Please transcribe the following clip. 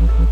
Mm-hmm.